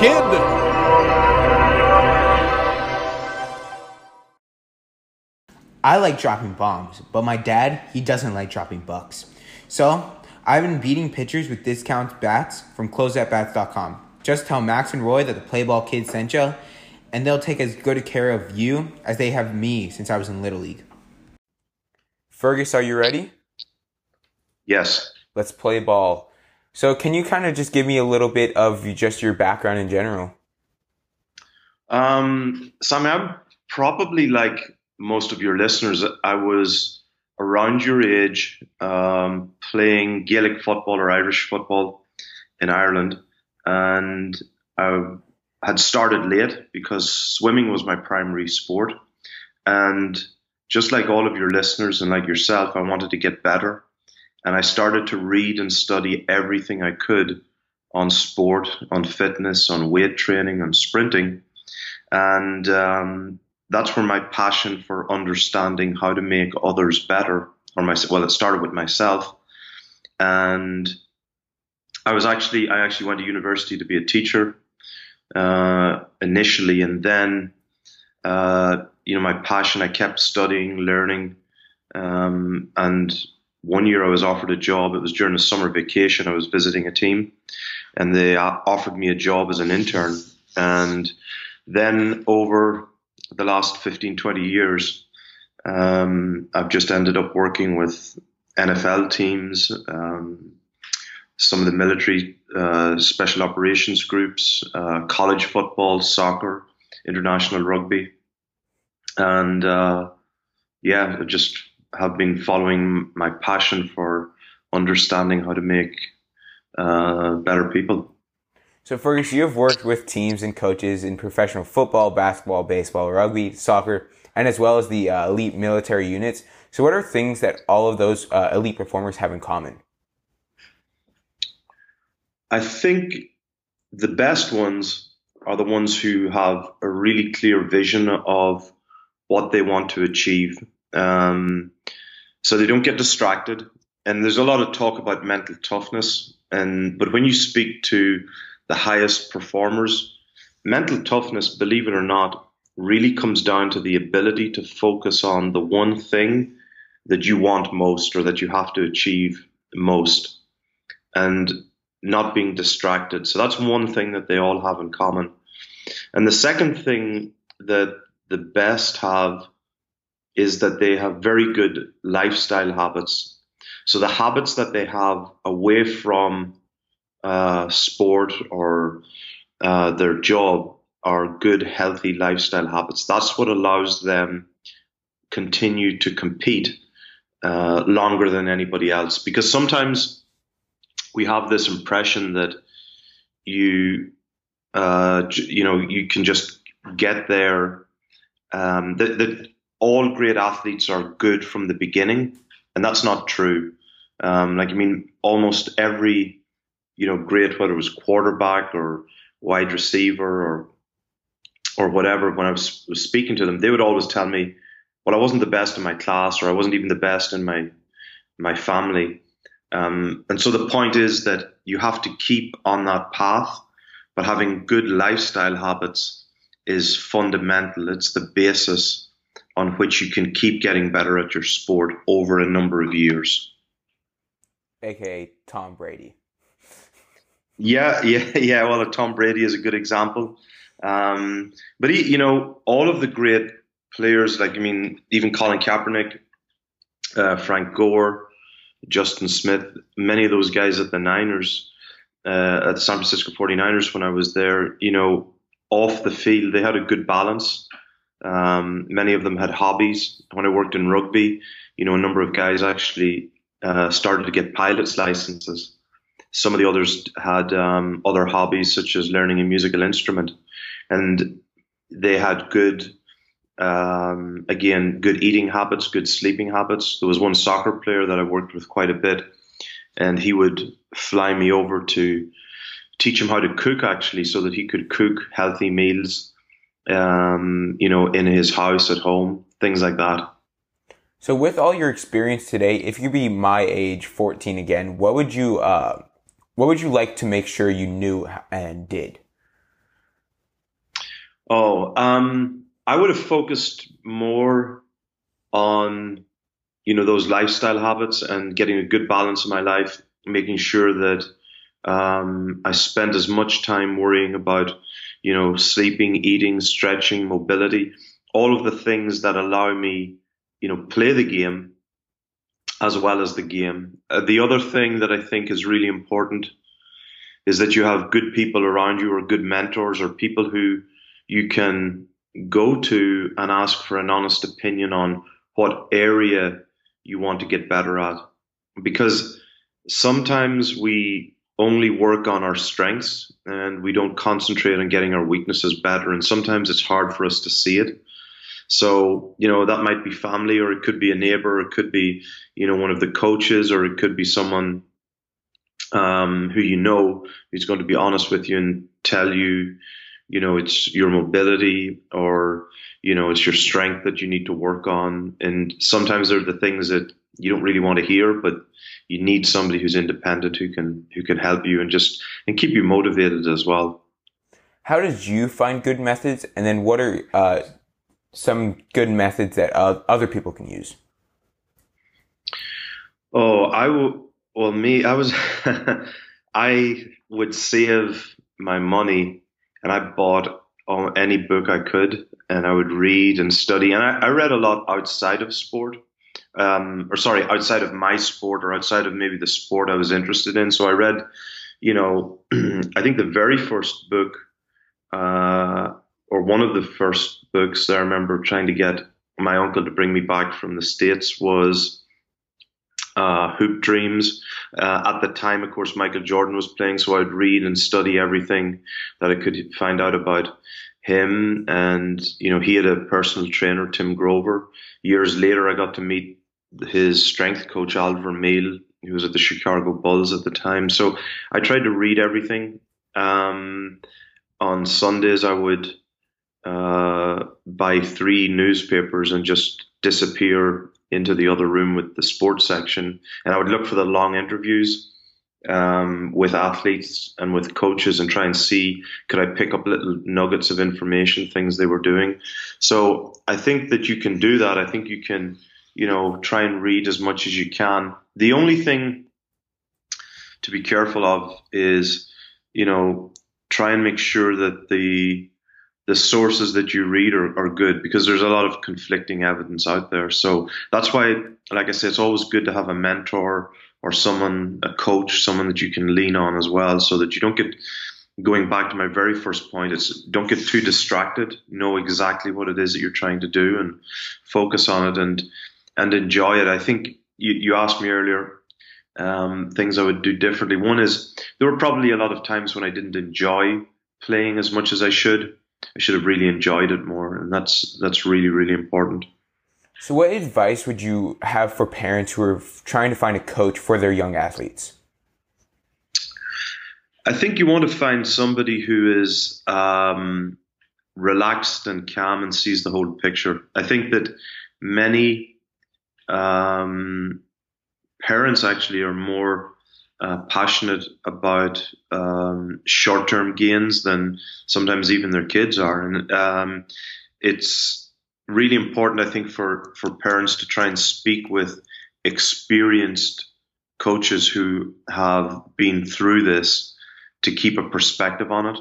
kid. I like dropping bombs, but my dad, he doesn't like dropping bucks. So, I've been beating pitchers with discount bats from closeatbats.com. Just tell Max and Roy that the Playball Kids sent you, and they'll take as good a care of you as they have me since I was in Little League. Fergus, are you ready? Yes. Let's play ball. So, can you kind of just give me a little bit of just your background in general? Um, Sammy, I'm probably like most of your listeners. I was around your age um, playing Gaelic football or Irish football in Ireland, and I had started late because swimming was my primary sport. And just like all of your listeners and like yourself, I wanted to get better. And I started to read and study everything I could on sport, on fitness, on weight training, on sprinting. And um, that's where my passion for understanding how to make others better, or my well, it started with myself. And I was actually, I actually went to university to be a teacher uh, initially, and then, uh, you know, my passion, I kept studying, learning, um, and one year I was offered a job. It was during a summer vacation. I was visiting a team, and they offered me a job as an intern. And then over the last 15, 20 years, um, I've just ended up working with NFL teams, um, some of the military uh, special operations groups, uh, college football, soccer, international rugby, and uh, yeah, just have been following my passion for understanding how to make uh, better people. So, Fergus, you have worked with teams and coaches in professional football, basketball, baseball, rugby, soccer, and as well as the uh, elite military units. So, what are things that all of those uh, elite performers have in common? I think the best ones are the ones who have a really clear vision of what they want to achieve. Um, so they don't get distracted. And there's a lot of talk about mental toughness. And but when you speak to the highest performers, mental toughness, believe it or not, really comes down to the ability to focus on the one thing that you want most or that you have to achieve most. And not being distracted. So that's one thing that they all have in common. And the second thing that the best have is that they have very good lifestyle habits. So the habits that they have away from uh, sport or uh, their job are good, healthy lifestyle habits. That's what allows them continue to compete uh, longer than anybody else. Because sometimes we have this impression that you uh, you know you can just get there um, that, that all great athletes are good from the beginning and that's not true um, like i mean almost every you know great whether it was quarterback or wide receiver or or whatever when i was, was speaking to them they would always tell me well i wasn't the best in my class or i wasn't even the best in my my family um, and so the point is that you have to keep on that path, but having good lifestyle habits is fundamental. It's the basis on which you can keep getting better at your sport over a number of years. AKA Tom Brady. Yeah, yeah, yeah. Well, Tom Brady is a good example. Um, but he, you know, all of the great players, like I mean, even Colin Kaepernick, uh, Frank Gore, Justin Smith, many of those guys at the Niners, uh, at the San Francisco 49ers when I was there, you know, off the field, they had a good balance. Um, many of them had hobbies. When I worked in rugby, you know, a number of guys actually uh, started to get pilot's licenses. Some of the others had um, other hobbies, such as learning a musical instrument. And they had good um, again, good eating habits, good sleeping habits. There was one soccer player that I worked with quite a bit, and he would fly me over to teach him how to cook actually, so that he could cook healthy meals, um, you know, in his house at home, things like that. So, with all your experience today, if you be my age, fourteen again, what would you uh, what would you like to make sure you knew and did? Oh, um, I would have focused more on, you know, those lifestyle habits and getting a good balance in my life, making sure that um, I spend as much time worrying about, you know, sleeping, eating, stretching, mobility, all of the things that allow me, you know, play the game as well as the game. Uh, the other thing that I think is really important is that you have good people around you or good mentors or people who you can go to and ask for an honest opinion on what area you want to get better at. Because sometimes we only work on our strengths and we don't concentrate on getting our weaknesses better. And sometimes it's hard for us to see it. So, you know, that might be family or it could be a neighbor, or it could be, you know, one of the coaches or it could be someone um, who you know is going to be honest with you and tell you, you know, it's your mobility or, you know, it's your strength that you need to work on. And sometimes they're the things that you don't really want to hear, but you need somebody who's independent who can who can help you and just and keep you motivated as well. How did you find good methods, and then what are uh, some good methods that uh, other people can use? Oh, I will. Well, me, I was, I would save my money and I bought any book I could and I would read and study. And I, I read a lot outside of sport, um, or sorry, outside of my sport or outside of maybe the sport I was interested in. So I read, you know, I think the very first book, uh, or one of the first books that I remember trying to get my uncle to bring me back from the States was uh, Hoop Dreams. Uh, at the time, of course, Michael Jordan was playing, so I'd read and study everything that I could find out about him. And, you know, he had a personal trainer, Tim Grover. Years later, I got to meet his strength coach, Al Vermeil, who was at the Chicago Bulls at the time. So I tried to read everything. Um, on Sundays, I would uh, buy three newspapers and just disappear into the other room with the sports section, and I would look for the long interviews um, with athletes and with coaches and try and see could I pick up little nuggets of information, things they were doing. So I think that you can do that. I think you can, you know, try and read as much as you can. The only thing to be careful of is, you know, try and make sure that the the sources that you read are, are good because there's a lot of conflicting evidence out there. So that's why, like I say, it's always good to have a mentor or someone, a coach, someone that you can lean on as well, so that you don't get going back to my very first point. It's don't get too distracted. Know exactly what it is that you're trying to do and focus on it and and enjoy it. I think you, you asked me earlier um, things I would do differently. One is there were probably a lot of times when I didn't enjoy playing as much as I should. I should have really enjoyed it more, and that's that's really really important. So, what advice would you have for parents who are trying to find a coach for their young athletes? I think you want to find somebody who is um, relaxed and calm and sees the whole picture. I think that many um, parents actually are more uh, passionate about um, short-term gains than sometimes even their kids are, and um, it's really important, I think, for for parents to try and speak with experienced coaches who have been through this to keep a perspective on it,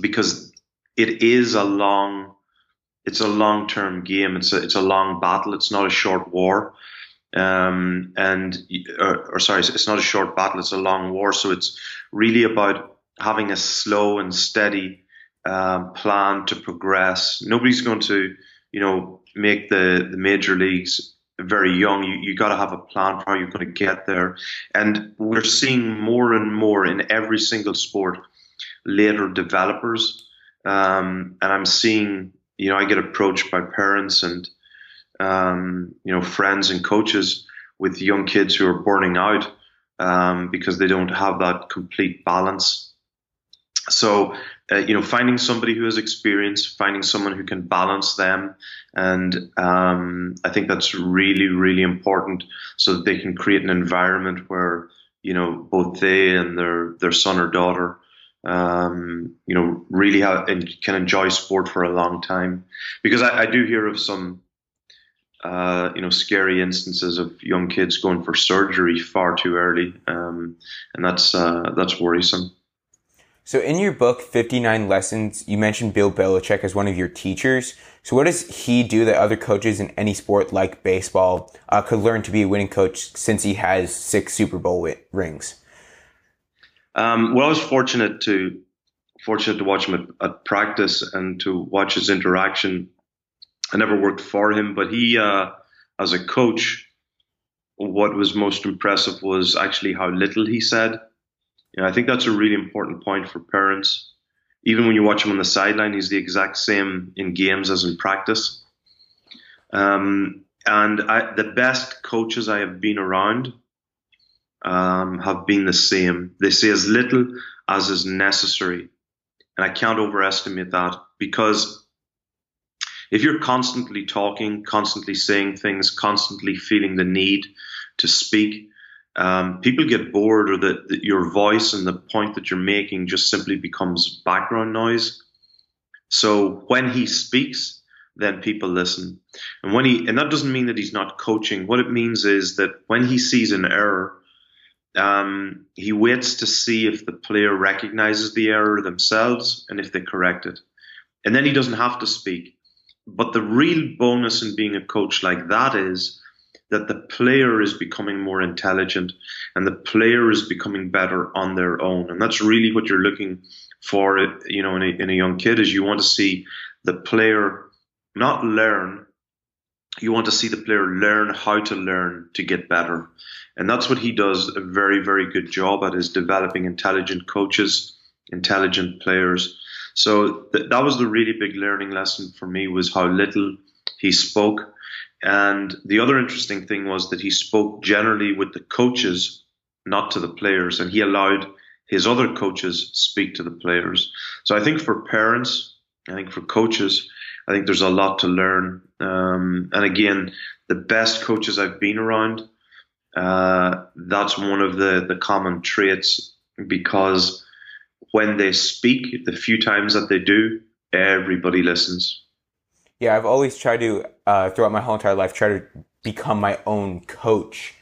because it is a long it's a long term game. It's a it's a long battle. It's not a short war. Um, and or, or, sorry, it's not a short battle; it's a long war. So it's really about having a slow and steady um, plan to progress. Nobody's going to, you know, make the the major leagues very young. You you got to have a plan for how you're going to get there. And we're seeing more and more in every single sport later developers. Um, and I'm seeing, you know, I get approached by parents and um, you know, friends and coaches with young kids who are burning out um, because they don't have that complete balance. So, uh, you know, finding somebody who has experience, finding someone who can balance them, and um, I think that's really, really important, so that they can create an environment where you know both they and their their son or daughter um, you know, really have, and can enjoy sport for a long time. Because I, I do hear of some, uh, you know, scary instances of young kids going for surgery far too early, um, and that's uh, that's worrisome. So, in your book, 59 Lessons, you mentioned Bill Belichick as one of your teachers. So, what does he do that other coaches in any sport like baseball uh, could learn to be a winning coach since he has six Super Bowl rings? Um, well, I was fortunate to fortunate to watch him at, at, practice and to watch his interaction. I never worked for him, but he, uh, as a coach, what was most impressive was actually how little he said. You know, I think that's a really important point for parents. Even when you watch him on the sideline, he's the exact same in games as in practice. Um, and I, the best coaches I have been around um, have been the same. They say as little as is necessary. And I can't overestimate that because if you're constantly talking, constantly saying things, constantly feeling the need to speak, um, people get bored or that, your voice and the point that you're making just simply becomes background noise. So when he speaks, then people listen. And when he, and that doesn't mean that he's not coaching. What it means is that when he sees an error, um, he waits to see if the player recognizes the error themselves and if they correct it. And then he doesn't have to speak. But the real bonus in being a coach like that is that the player is becoming more intelligent and the player is becoming better on their own. And that's really what you're looking for, you know, in a, in a young kid is you want to see the player not learn, you want to see the player learn how to learn to get better. And that's what he does a very, very good job at is developing intelligent coaches, intelligent players. So th- that was the really big learning lesson for me was how little he spoke. And the other interesting thing was that he spoke generally with the coaches, not to the players, and he allowed his other coaches speak to the players. So I think for parents, I think for coaches, I think there's a lot to learn. Um, and again, the best coaches I've been around, uh, that's one of the, the common traits because when they speak, the few times that they do, everybody listens. Yeah, I've always tried to, uh, throughout my whole entire life, try to become my own coach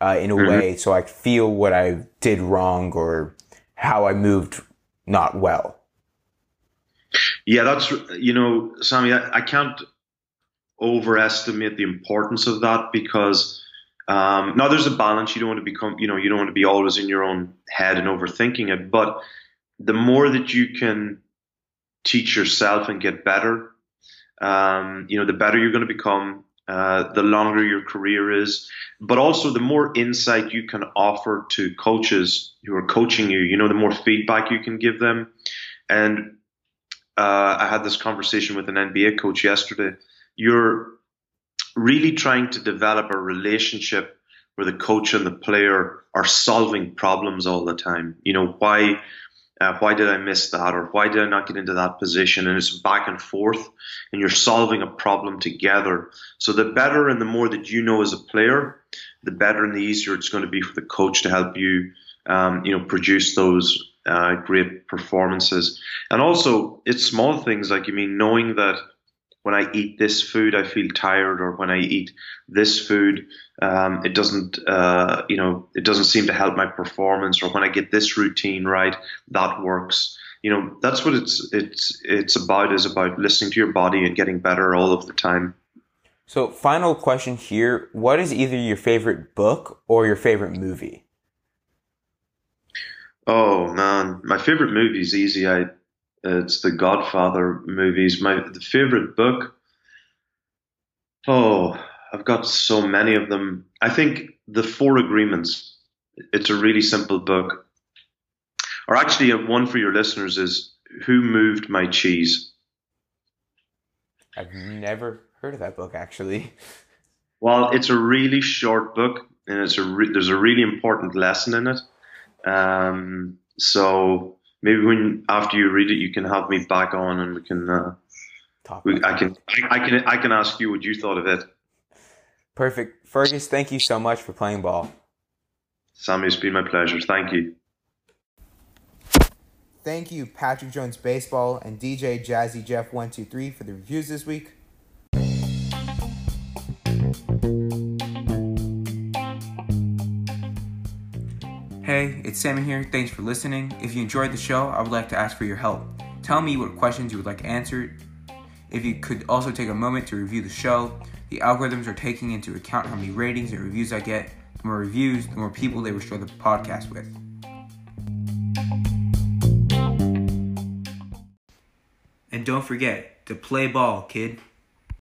uh, in a mm-hmm. way so I feel what I did wrong or how I moved not well. Yeah, that's you know, Sammy. I, I can't overestimate the importance of that because um, now there's a balance. You don't want to become, you know, you don't want to be always in your own head and overthinking it. But the more that you can teach yourself and get better, um, you know, the better you're going to become. Uh, the longer your career is, but also the more insight you can offer to coaches who are coaching you. You know, the more feedback you can give them, and uh, I had this conversation with an NBA coach yesterday. You're really trying to develop a relationship where the coach and the player are solving problems all the time. You know, why uh, why did I miss that or why did I not get into that position? And it's back and forth, and you're solving a problem together. So the better and the more that you know as a player, the better and the easier it's going to be for the coach to help you, um, you know, produce those uh, great performances. And also, it's small things like, you mean, knowing that when I eat this food, I feel tired, or when I eat this food, um, it doesn't, uh, you know, it doesn't seem to help my performance, or when I get this routine right, that works. You know, that's what it's it's it's about is about listening to your body and getting better all of the time. So, final question here: What is either your favorite book or your favorite movie? Oh man, my favorite movie is easy. I it's the Godfather movies. My the favorite book. Oh, I've got so many of them. I think the Four Agreements. It's a really simple book. Or actually, uh, one for your listeners is Who Moved My Cheese. I've never heard of that book actually. Well, it's a really short book, and it's a re- there's a really important lesson in it. Um, so maybe when after you read it, you can have me back on and we can. Uh, Talk we, I can I, I can I can ask you what you thought of it. Perfect, Fergus. Thank you so much for playing ball. Sammy, it's been my pleasure. Thank you. thank you, Patrick Jones Baseball and DJ Jazzy Jeff one two three for the reviews this week. Hey, it's Sammy here. Thanks for listening. If you enjoyed the show, I would like to ask for your help. Tell me what questions you would like answered. If you could also take a moment to review the show, the algorithms are taking into account how many ratings and reviews I get. The more reviews, the more people they will share the podcast with. And don't forget to play ball, kid.